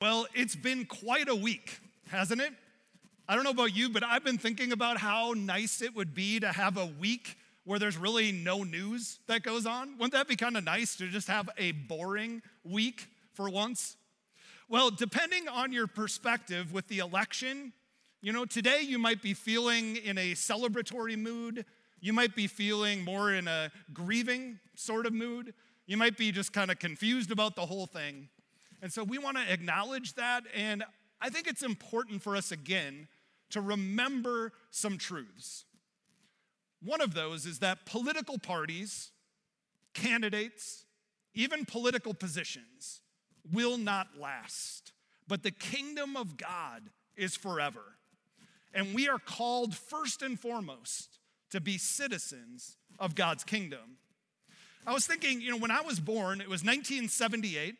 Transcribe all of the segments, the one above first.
Well, it's been quite a week, hasn't it? I don't know about you, but I've been thinking about how nice it would be to have a week where there's really no news that goes on. Wouldn't that be kind of nice to just have a boring week for once? Well, depending on your perspective with the election, you know, today you might be feeling in a celebratory mood. You might be feeling more in a grieving sort of mood. You might be just kind of confused about the whole thing. And so we want to acknowledge that. And I think it's important for us again to remember some truths. One of those is that political parties, candidates, even political positions will not last, but the kingdom of God is forever. And we are called first and foremost to be citizens of God's kingdom. I was thinking, you know, when I was born, it was 1978.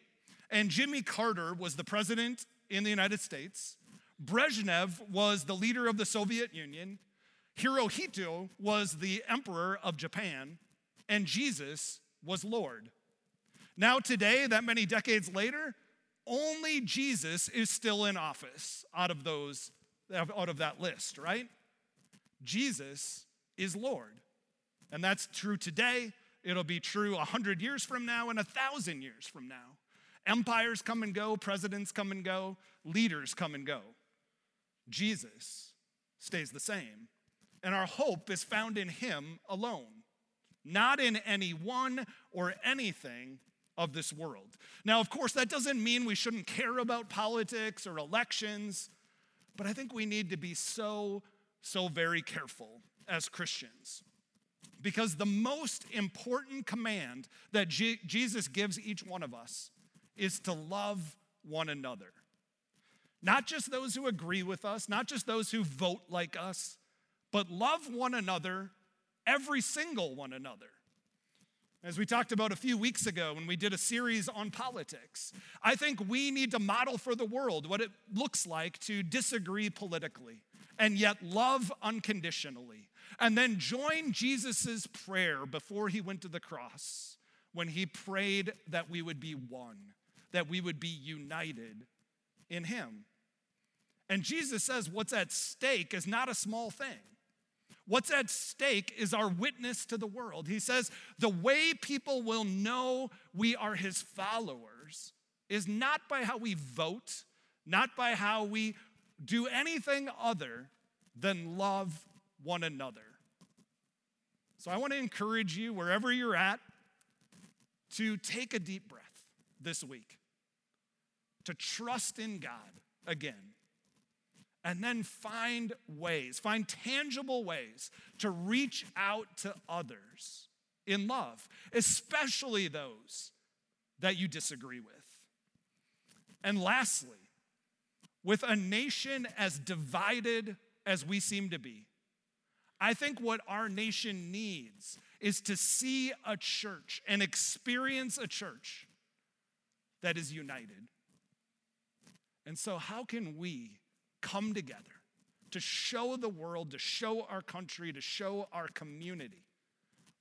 And Jimmy Carter was the president in the United States. Brezhnev was the leader of the Soviet Union. Hirohito was the emperor of Japan. And Jesus was Lord. Now, today, that many decades later, only Jesus is still in office out of those out of that list, right? Jesus is Lord. And that's true today. It'll be true a 100 years from now and a 1,000 years from now. Empires come and go, presidents come and go, leaders come and go. Jesus stays the same. And our hope is found in Him alone, not in anyone or anything of this world. Now, of course, that doesn't mean we shouldn't care about politics or elections, but I think we need to be so, so very careful as Christians. Because the most important command that G- Jesus gives each one of us is to love one another. Not just those who agree with us, not just those who vote like us, but love one another, every single one another. As we talked about a few weeks ago when we did a series on politics, I think we need to model for the world what it looks like to disagree politically and yet love unconditionally. And then join Jesus' prayer before he went to the cross when he prayed that we would be one that we would be united in Him. And Jesus says what's at stake is not a small thing. What's at stake is our witness to the world. He says the way people will know we are His followers is not by how we vote, not by how we do anything other than love one another. So I want to encourage you, wherever you're at, to take a deep breath this week to trust in God again. And then find ways, find tangible ways to reach out to others in love, especially those that you disagree with. And lastly, with a nation as divided as we seem to be, I think what our nation needs is to see a church and experience a church that is united. And so, how can we come together to show the world, to show our country, to show our community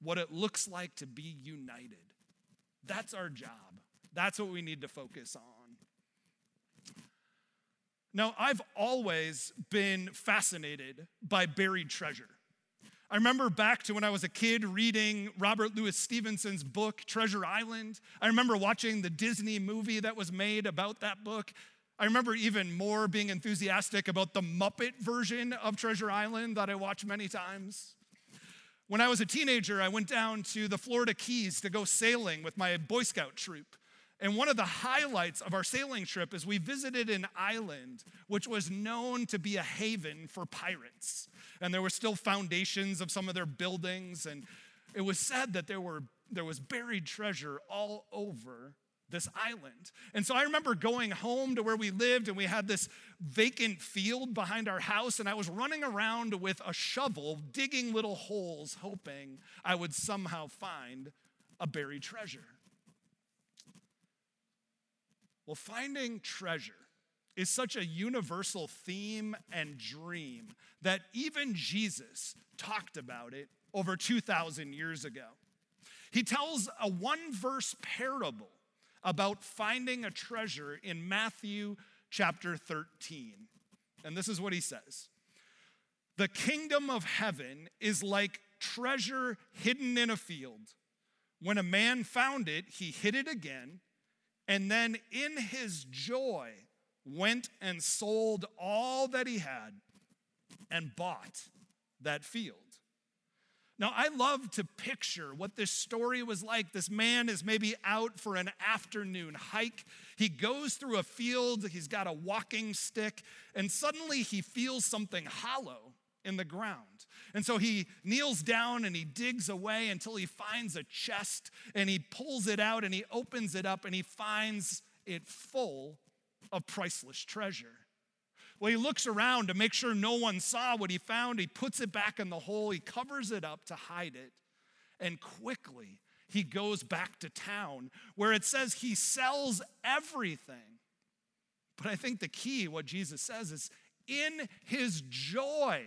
what it looks like to be united? That's our job. That's what we need to focus on. Now, I've always been fascinated by buried treasure. I remember back to when I was a kid reading Robert Louis Stevenson's book, Treasure Island. I remember watching the Disney movie that was made about that book. I remember even more being enthusiastic about the Muppet version of Treasure Island that I watched many times. When I was a teenager, I went down to the Florida Keys to go sailing with my Boy Scout troop. And one of the highlights of our sailing trip is we visited an island which was known to be a haven for pirates. And there were still foundations of some of their buildings. And it was said that there, were, there was buried treasure all over this island. And so I remember going home to where we lived, and we had this vacant field behind our house, and I was running around with a shovel, digging little holes, hoping I would somehow find a buried treasure. Well, finding treasure is such a universal theme and dream that even Jesus talked about it over 2,000 years ago. He tells a one verse parable about finding a treasure in Matthew chapter 13. And this is what he says The kingdom of heaven is like treasure hidden in a field. When a man found it, he hid it again, and then in his joy went and sold all that he had and bought that field. Now, I love to picture what this story was like. This man is maybe out for an afternoon hike. He goes through a field, he's got a walking stick, and suddenly he feels something hollow in the ground. And so he kneels down and he digs away until he finds a chest and he pulls it out and he opens it up and he finds it full of priceless treasure. Well, he looks around to make sure no one saw what he found. He puts it back in the hole, he covers it up to hide it. And quickly, he goes back to town where it says he sells everything. But I think the key, what Jesus says, is in his joy.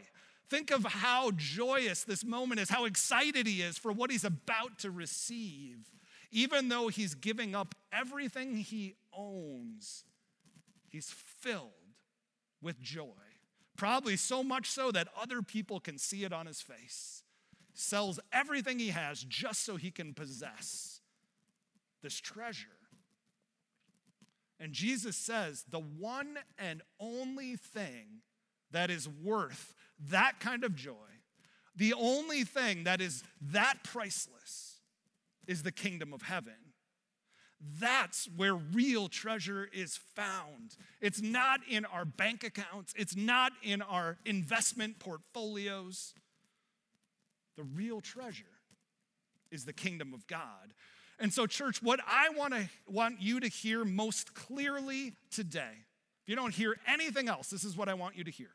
Think of how joyous this moment is, how excited he is for what he's about to receive. Even though he's giving up everything he owns, he's filled with joy. Probably so much so that other people can see it on his face. Sells everything he has just so he can possess this treasure. And Jesus says the one and only thing that is worth that kind of joy, the only thing that is that priceless, is the kingdom of heaven. That's where real treasure is found. It's not in our bank accounts, it's not in our investment portfolios. The real treasure is the kingdom of God. And so, church, what I want to want you to hear most clearly today, if you don't hear anything else, this is what I want you to hear.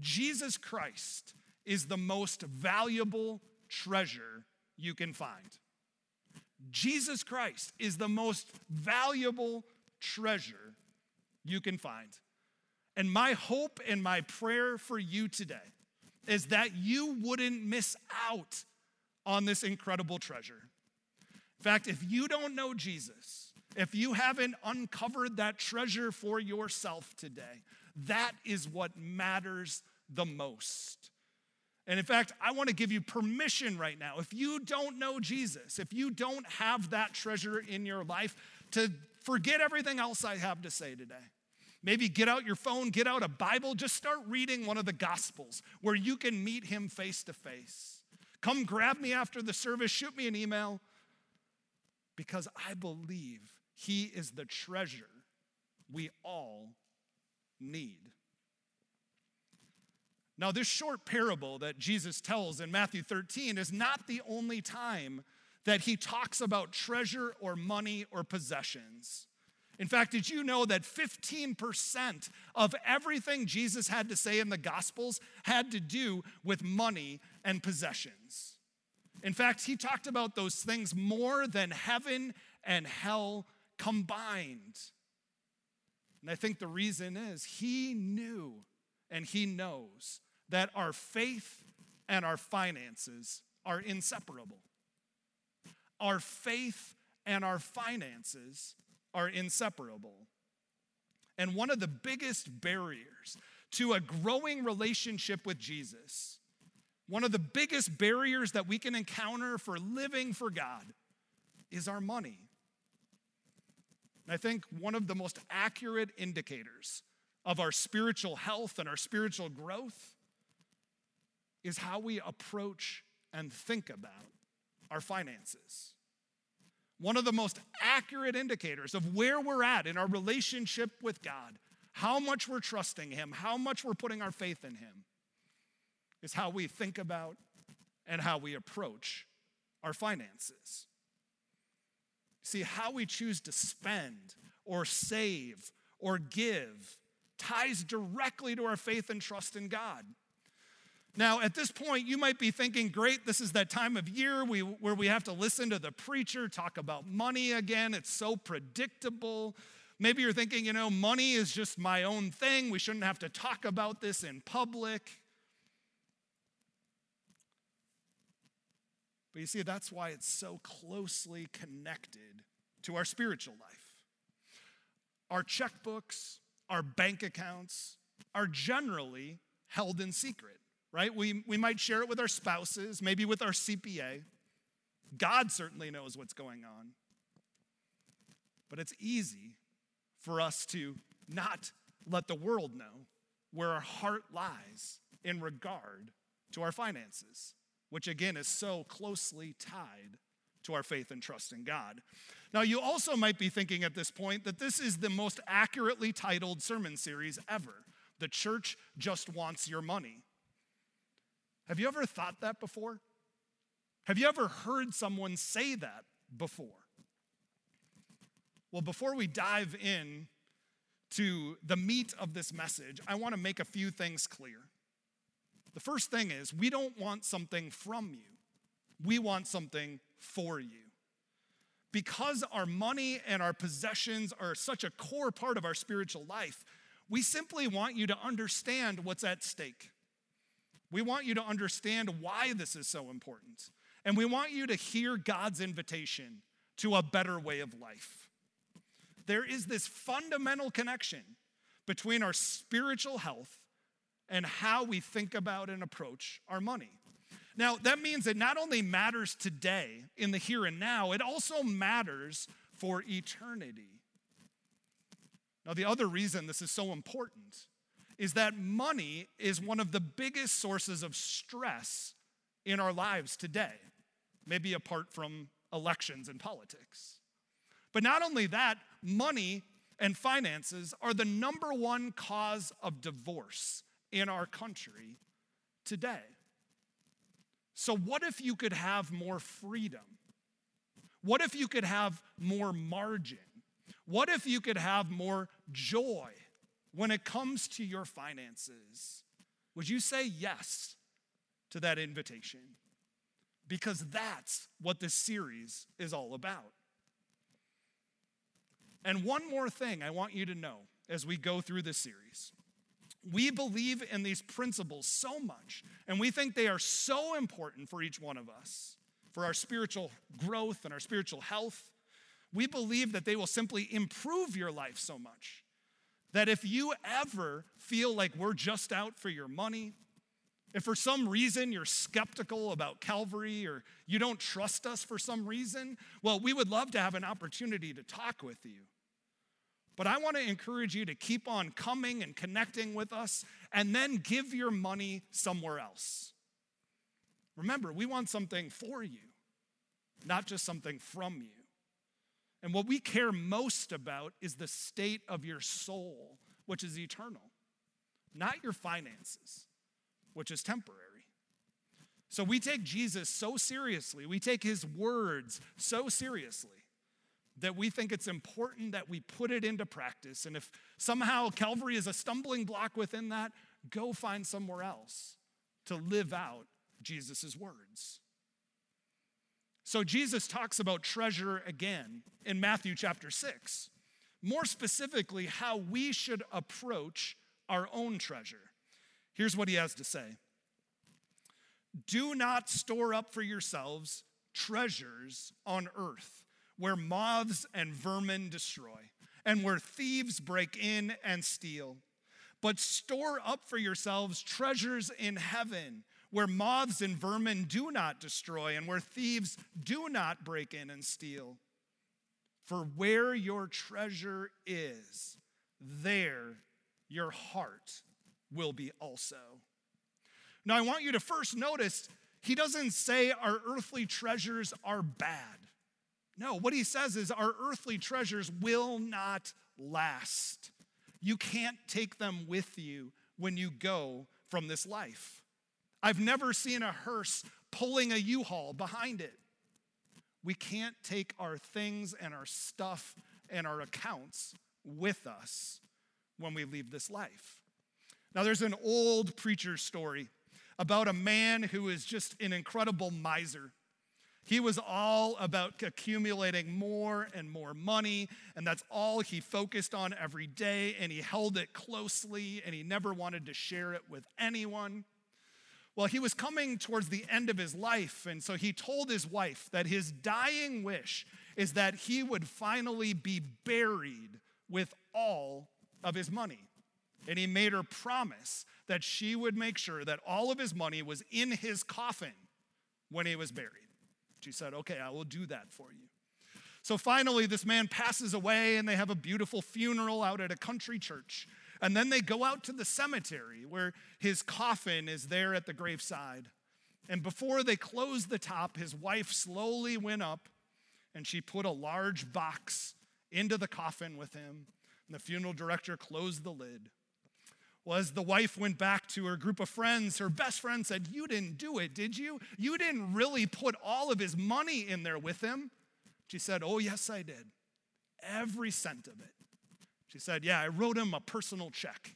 Jesus Christ is the most valuable treasure you can find. Jesus Christ is the most valuable treasure you can find. And my hope and my prayer for you today is that you wouldn't miss out on this incredible treasure. In fact, if you don't know Jesus, if you haven't uncovered that treasure for yourself today, that is what matters the most. And in fact, I want to give you permission right now. If you don't know Jesus, if you don't have that treasure in your life, to forget everything else I have to say today. Maybe get out your phone, get out a Bible, just start reading one of the Gospels where you can meet him face to face. Come grab me after the service, shoot me an email, because I believe he is the treasure we all need. Now, this short parable that Jesus tells in Matthew 13 is not the only time that he talks about treasure or money or possessions. In fact, did you know that 15% of everything Jesus had to say in the Gospels had to do with money and possessions? In fact, he talked about those things more than heaven and hell combined. And I think the reason is he knew and he knows that our faith and our finances are inseparable. Our faith and our finances are inseparable. And one of the biggest barriers to a growing relationship with Jesus, one of the biggest barriers that we can encounter for living for God, is our money. And I think one of the most accurate indicators of our spiritual health and our spiritual growth is how we approach and think about our finances. One of the most accurate indicators of where we're at in our relationship with God, how much we're trusting Him, how much we're putting our faith in Him, is how we think about and how we approach our finances. See, how we choose to spend or save or give ties directly to our faith and trust in God. Now, at this point, you might be thinking, great, this is that time of year we, where we have to listen to the preacher talk about money again. It's so predictable. Maybe you're thinking, you know, money is just my own thing. We shouldn't have to talk about this in public. But you see, that's why it's so closely connected to our spiritual life. Our checkbooks, our bank accounts are generally held in secret, right? We, we might share it with our spouses, maybe with our CPA. God certainly knows what's going on. But it's easy for us to not let the world know where our heart lies in regard to our finances, which again is so closely tied to our faith and trust in God. Now, you also might be thinking at this point that this is the most accurately titled sermon series ever. The church just wants your money. Have you ever thought that before? Have you ever heard someone say that before? Well, before we dive in to the meat of this message, I want to make a few things clear. The first thing is, we don't want something from you, we want something for you. Because our money and our possessions are such a core part of our spiritual life, we simply want you to understand what's at stake. We want you to understand why this is so important. And we want you to hear God's invitation to a better way of life. There is this fundamental connection between our spiritual health and how we think about and approach our money. Now, that means it not only matters today in the here and now, it also matters for eternity. Now, the other reason this is so important is that money is one of the biggest sources of stress in our lives today, maybe apart from elections and politics. But not only that, money and finances are the number one cause of divorce in our country today. So, what if you could have more freedom? What if you could have more margin? What if you could have more joy when it comes to your finances? Would you say yes to that invitation? Because that's what this series is all about. And one more thing I want you to know as we go through this series we believe in these principles so much, and we think they are so important for each one of us, for our spiritual growth and our spiritual health. We believe that they will simply improve your life so much that if you ever feel like we're just out for your money, if for some reason you're skeptical about Calvary or you don't trust us for some reason, well, we would love to have an opportunity to talk with you. But I want to encourage you to keep on coming and connecting with us and then give your money somewhere else. Remember, we want something for you, not just something from you. And what we care most about is the state of your soul, which is eternal, not your finances, which is temporary. So we take Jesus so seriously, we take his words so seriously that we think it's important that we put it into practice. And if somehow Calvary is a stumbling block within that, go find somewhere else to live out Jesus' words. So Jesus talks about treasure again in Matthew chapter 6. More specifically, how we should approach our own treasure. Here's what he has to say Do not store up for yourselves treasures on earth where moths and vermin destroy, and where thieves break in and steal. But store up for yourselves treasures in heaven, where moths and vermin do not destroy, and where thieves do not break in and steal. For where your treasure is, there your heart will be also. Now, I want you to first notice he doesn't say our earthly treasures are bad. No, what he says is our earthly treasures will not last. You can't take them with you when you go from this life. I've never seen a hearse pulling a U haul behind it. We can't take our things and our stuff and our accounts with us when we leave this life. Now, there's an old preacher story about a man who is just an incredible miser. He was all about accumulating more and more money, and that's all he focused on every day, and he held it closely, and he never wanted to share it with anyone. Well, he was coming towards the end of his life, and so he told his wife that his dying wish is that he would finally be buried with all of his money. And he made her promise that she would make sure that all of his money was in his coffin when he was buried. She said, Okay, I will do that for you. So finally, this man passes away, and they have a beautiful funeral out at a country church. And then they go out to the cemetery where his coffin is there at the graveside. And before they closed the top, his wife slowly went up and she put a large box into the coffin with him. And the funeral director closed the lid. Well, as the wife went back to her group of friends, her best friend said, You didn't do it, did you? You didn't really put all of his money in there with him. She said, Oh, yes, I did. Every cent of it. She said, Yeah, I wrote him a personal check.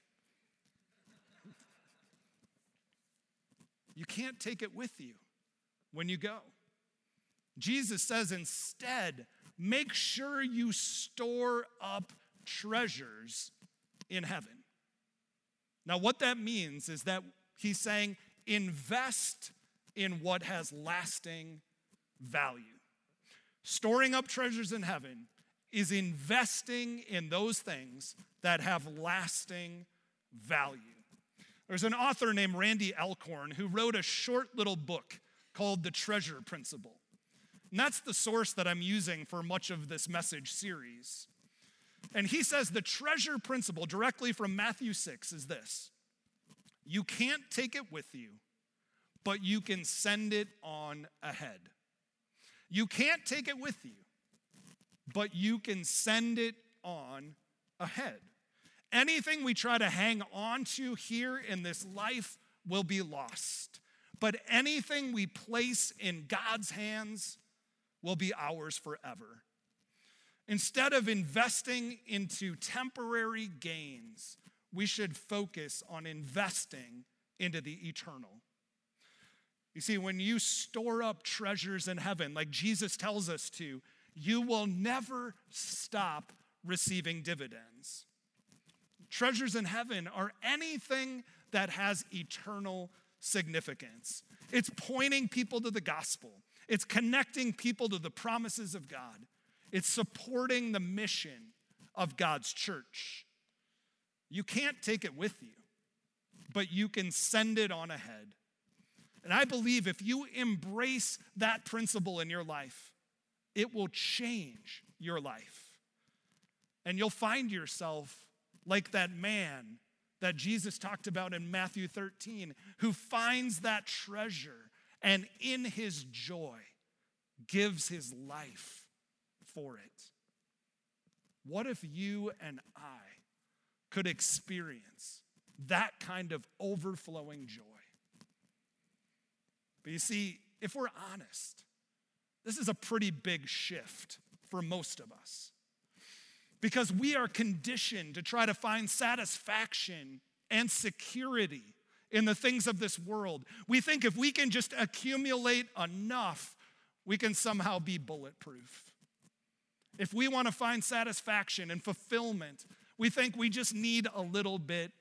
you can't take it with you when you go. Jesus says instead, make sure you store up treasures in heaven. Now, what that means is that he's saying invest in what has lasting value. Storing up treasures in heaven is investing in those things that have lasting value. There's an author named Randy Alcorn who wrote a short little book called The Treasure Principle. And that's the source that I'm using for much of this message series. And he says the treasure principle directly from Matthew 6 is this you can't take it with you, but you can send it on ahead. You can't take it with you, but you can send it on ahead. Anything we try to hang on to here in this life will be lost. But anything we place in God's hands will be ours forever. Instead of investing into temporary gains, we should focus on investing into the eternal. You see, when you store up treasures in heaven, like Jesus tells us to, you will never stop receiving dividends. Treasures in heaven are anything that has eternal significance. It's pointing people to the gospel, it's connecting people to the promises of God, it's supporting the mission of God's church. You can't take it with you, but you can send it on ahead. And I believe if you embrace that principle in your life, it will change your life. And you'll find yourself like that man that Jesus talked about in Matthew 13, who finds that treasure and in his joy gives his life for it. What if you and I could experience that kind of overflowing joy? But you see, if we're honest, this is a pretty big shift for most of us because we are conditioned to try to find satisfaction and security in the things of this world. We think if we can just accumulate enough, we can somehow be bulletproof. If we want to find satisfaction and fulfillment, we think we just need a little bit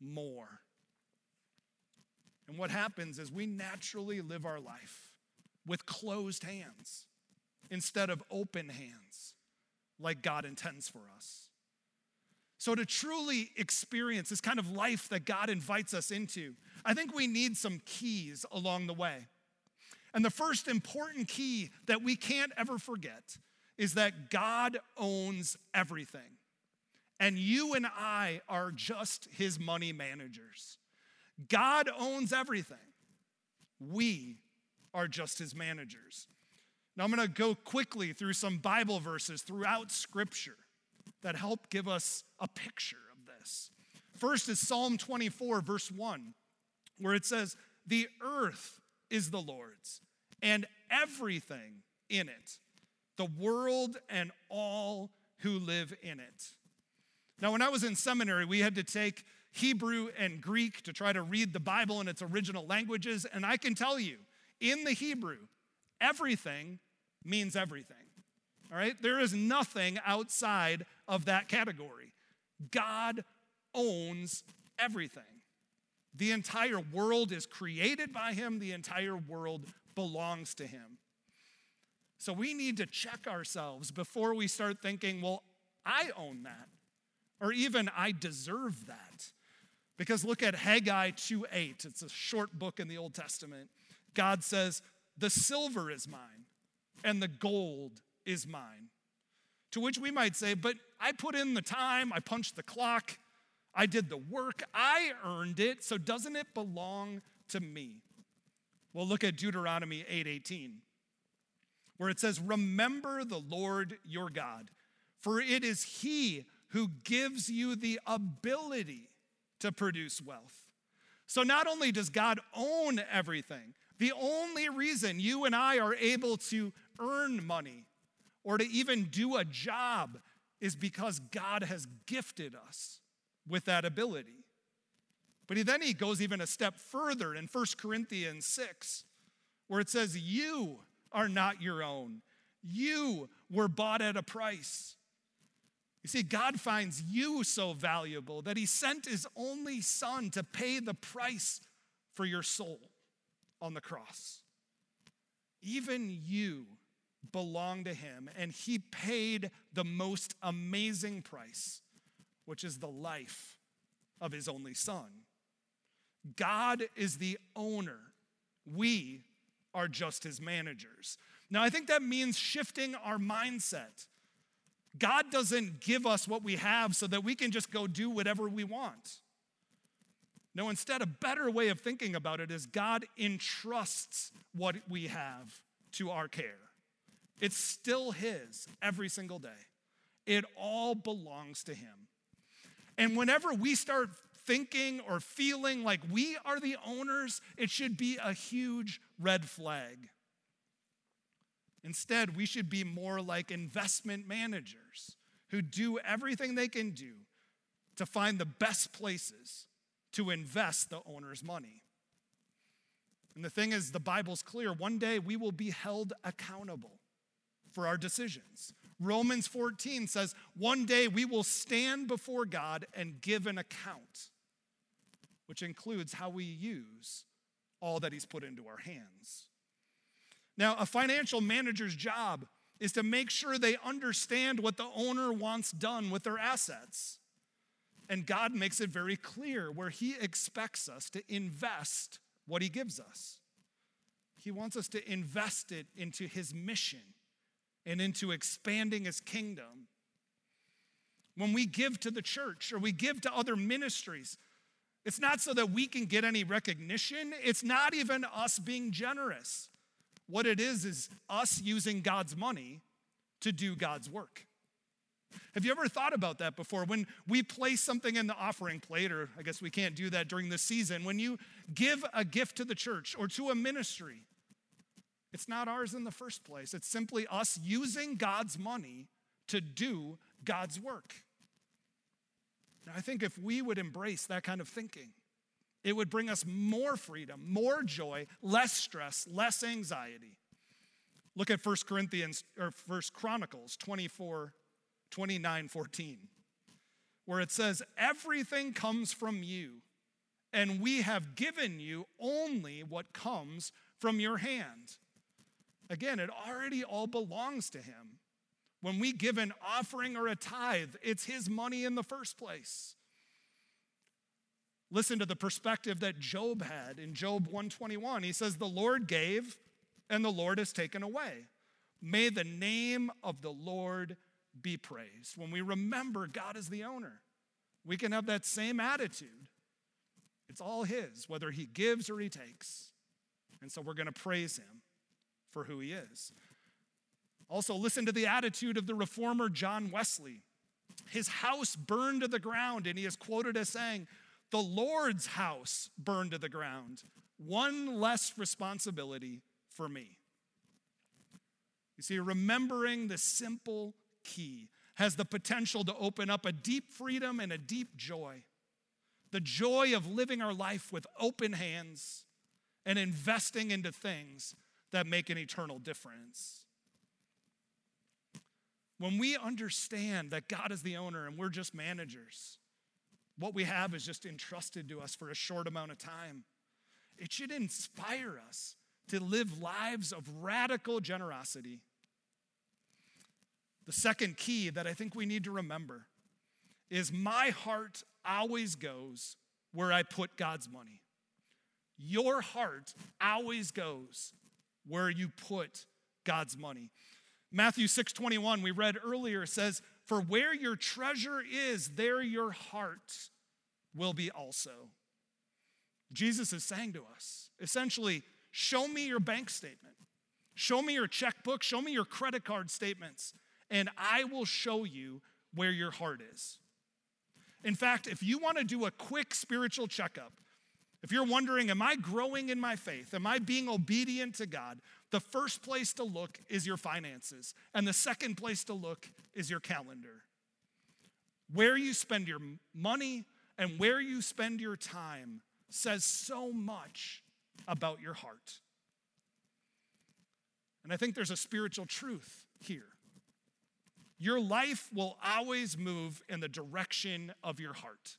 more. And what happens is we naturally live our life with closed hands instead of open hands like God intends for us. So, to truly experience this kind of life that God invites us into, I think we need some keys along the way. And the first important key that we can't ever forget is that God owns everything. And you and I are just his money managers. God owns everything. We are just his managers. Now, I'm going to go quickly through some Bible verses throughout Scripture that help give us a picture of this. First is Psalm 24, verse 1, where it says, The earth is the Lord's and everything in it the world and all who live in it. Now, when I was in seminary, we had to take Hebrew and Greek to try to read the Bible in its original languages. And I can tell you, in the Hebrew, everything means everything. All right? There is nothing outside of that category. God owns everything. The entire world is created by Him, the entire world belongs to Him. So we need to check ourselves before we start thinking, well, I own that. or even I deserve that. Because look at Haggai 2:8. It's a short book in the Old Testament. God says, The silver is mine, and the gold is mine. To which we might say, But I put in the time, I punched the clock, I did the work, I earned it, so doesn't it belong to me? Well, look at Deuteronomy 8 18, where it says, Remember the Lord your God, for it is he who gives you the ability to produce wealth. So not only does God own everything, the only reason you and I are able to earn money or to even do a job is because God has gifted us with that ability. But he, then he goes even a step further in 1 Corinthians 6, where it says, You are not your own. You were bought at a price. You see, God finds you so valuable that He sent His only Son to pay the price for your soul on the cross. Even you belong to Him, and He paid the most amazing price, which is the life of His only Son. God is the owner, we are just His managers. Now, I think that means shifting our mindset God doesn't give us what we have so that we can just go do whatever we want. No, instead, a better way of thinking about it is God entrusts what we have to our care. It's still His every single day, it all belongs to Him. And whenever we start thinking or feeling like we are the owners, it should be a huge red flag. Instead, we should be more like investment managers who do everything they can do to find the best places to invest the owner's money. And the thing is, the Bible's clear. One day we will be held accountable for our decisions. Romans 14 says, one day we will stand before God and give an account, which includes how we use all that He's put into our hands. Now, a financial manager's job is to make sure they understand what the owner wants done with their assets. And God makes it very clear where He expects us to invest what He gives us. He wants us to invest it into His mission and into expanding His kingdom. When we give to the church or we give to other ministries, it's not so that we can get any recognition, it's not even us being generous. What it is, is us using God's money to do God's work. Have you ever thought about that before? When we place something in the offering plate, or I guess we can't do that during this season, when you give a gift to the church or to a ministry, it's not ours in the first place. It's simply us using God's money to do God's work. Now, I think if we would embrace that kind of thinking, it would bring us more freedom, more joy, less stress, less anxiety. Look at 1 Corinthians or 1 Chronicles 24, 29, 14, where it says, Everything comes from you, and we have given you only what comes from your hand. Again, it already all belongs to him. When we give an offering or a tithe, it's his money in the first place. Listen to the perspective that Job had in Job 121. He says, The Lord gave, and the Lord has taken away. May the name of the Lord be praised. When we remember God is the owner, we can have that same attitude. It's all His, whether He gives or He takes. And so we're going to praise Him for who He is. Also, listen to the attitude of the reformer John Wesley. His house burned to the ground, and he is quoted as saying, the Lord's house burned to the ground. One less responsibility for me. You see, remembering the simple key has the potential to open up a deep freedom and a deep joy. The joy of living our life with open hands and investing into things that make an eternal difference. When we understand that God is the owner and we're just managers, what we have is just entrusted to us for a short amount of time. It should inspire us to live lives of radical generosity. The second key that I think we need to remember is my heart always goes where I put God's money. Your heart always goes where you put God's money. Matthew 6:21 we read earlier says, "For where your treasure is, there your heart will be also." Jesus is saying to us, essentially, show me your bank statement. Show me your checkbook, show me your credit card statements, and I will show you where your heart is. In fact, if you want to do a quick spiritual checkup, if you're wondering, am I growing in my faith? Am I being obedient to God? The first place to look is your finances, and the second place to look is your calendar. Where you spend your money and where you spend your time says so much about your heart. And I think there's a spiritual truth here. Your life will always move in the direction of your heart.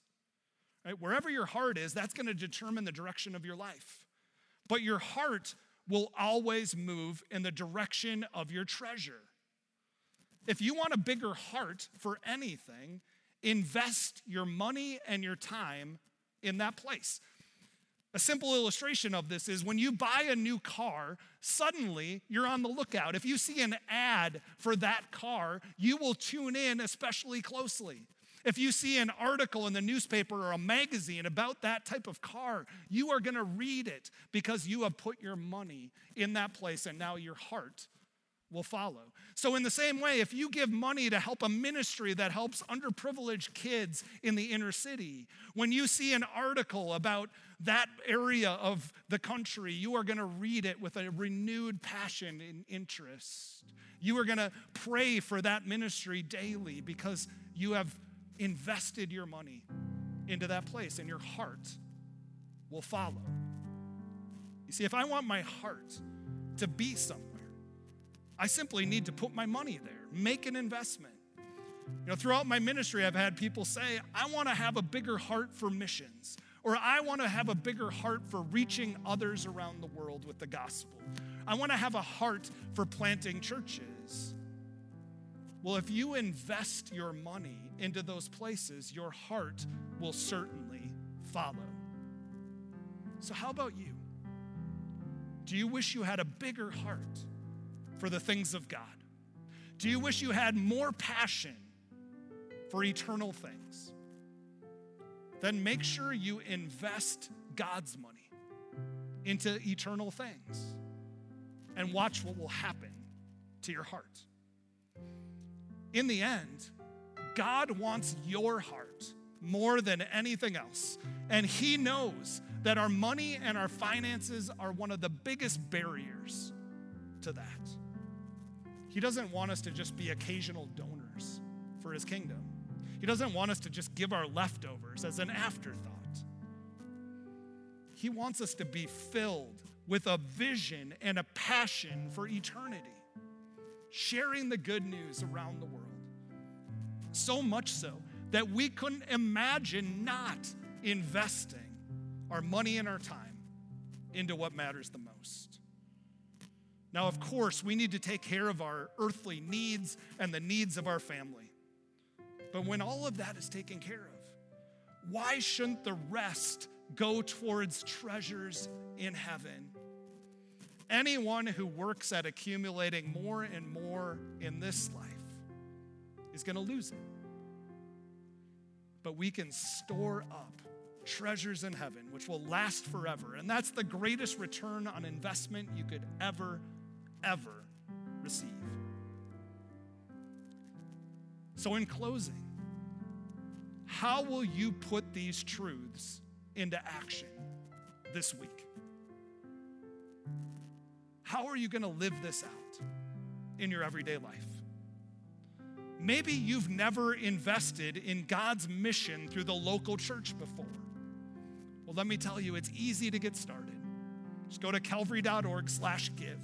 Right? Wherever your heart is, that's going to determine the direction of your life. But your heart will always move in the direction of your treasure. If you want a bigger heart for anything, invest your money and your time in that place. A simple illustration of this is when you buy a new car, suddenly you're on the lookout. If you see an ad for that car, you will tune in especially closely. If you see an article in the newspaper or a magazine about that type of car, you are going to read it because you have put your money in that place and now your heart will follow. So, in the same way, if you give money to help a ministry that helps underprivileged kids in the inner city, when you see an article about that area of the country, you are going to read it with a renewed passion and interest. You are going to pray for that ministry daily because you have invested your money into that place and your heart will follow. You see, if I want my heart to be somewhere, I simply need to put my money there, make an investment. You know, throughout my ministry, I've had people say, I want to have a bigger heart for missions, or I want to have a bigger heart for reaching others around the world with the gospel. I want to have a heart for planting churches. Well, if you invest your money into those places, your heart will certainly follow. So, how about you? Do you wish you had a bigger heart? for the things of God? Do you wish you had more passion for eternal things? Then make sure you invest God's money into eternal things and watch what will happen to your heart. In the end, God wants your heart more than anything else. And He knows that our money and our finances are one of the biggest barriers to that. He doesn't want us to just be occasional donors for his kingdom. He doesn't want us to just give our leftovers as an afterthought. He wants us to be filled with a vision and a passion for eternity, sharing the good news around the world. So much so that we couldn't imagine not investing our money and our time into what matters the most. Now, of course, we need to take care of our earthly needs and the needs of our family. But when all of that is taken care of, why shouldn't the rest go towards treasures in heaven? Anyone who works at accumulating more and more in this life is going to lose it. But we can store up treasures in heaven, which will last forever. And that's the greatest return on investment you could ever ever receive. So, in closing, how will you put these truths into action this week? How are you going to live this out in your everyday life? Maybe you've never invested in God's mission through the local church before. Well, let me tell you, it's easy to get started. Just go to calvary.org/give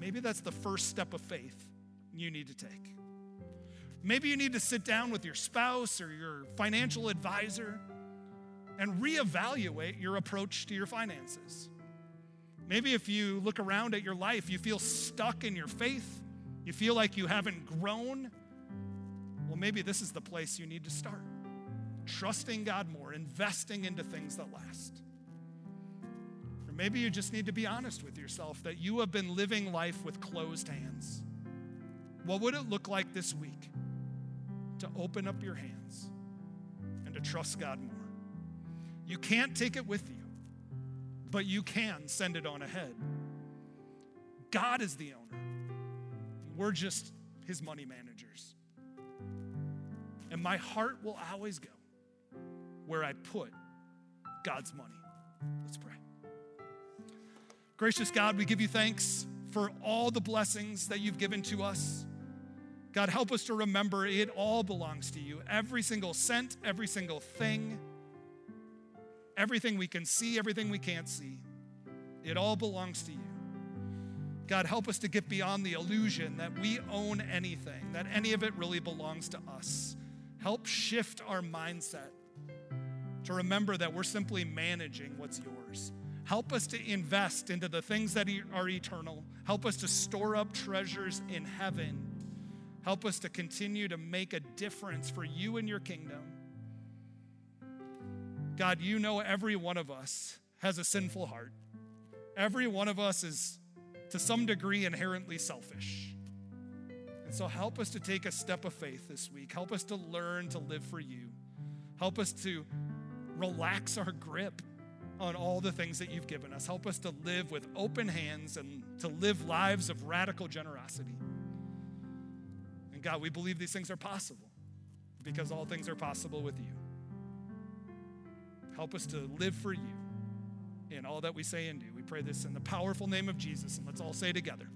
Maybe that's the first step of faith you need to take. Maybe you need to sit down with your spouse or your financial advisor and reevaluate your approach to your finances. Maybe if you look around at your life, you feel stuck in your faith, you feel like you haven't grown. Well, maybe this is the place you need to start. Trusting God more, investing into things that last. Or maybe you just need to be honest with yourself that you have been living life with closed hands. What would it look like this week to open up your hands and to trust God more? You can't take it with you, but you can send it on ahead. God is the owner. We're just his money managers. And my heart will always go where I put God's money. Let's pray. Gracious God, we give you thanks for all the blessings that you've given to us. God, help us to remember it all belongs to you. Every single cent, every single thing, everything we can see, everything we can't see, it all belongs to you. God, help us to get beyond the illusion that we own anything, that any of it really belongs to us. Help shift our mindset to remember that we're simply managing what's yours. Help us to invest into the things that are eternal. Help us to store up treasures in heaven. Help us to continue to make a difference for you and your kingdom. God, you know every one of us has a sinful heart. Every one of us is to some degree inherently selfish. And so help us to take a step of faith this week. Help us to learn to live for you. Help us to relax our grip on all the things that you've given us. Help us to live with open hands and to live lives of radical generosity. God, we believe these things are possible because all things are possible with you. Help us to live for you in all that we say and do. We pray this in the powerful name of Jesus, and let's all say together.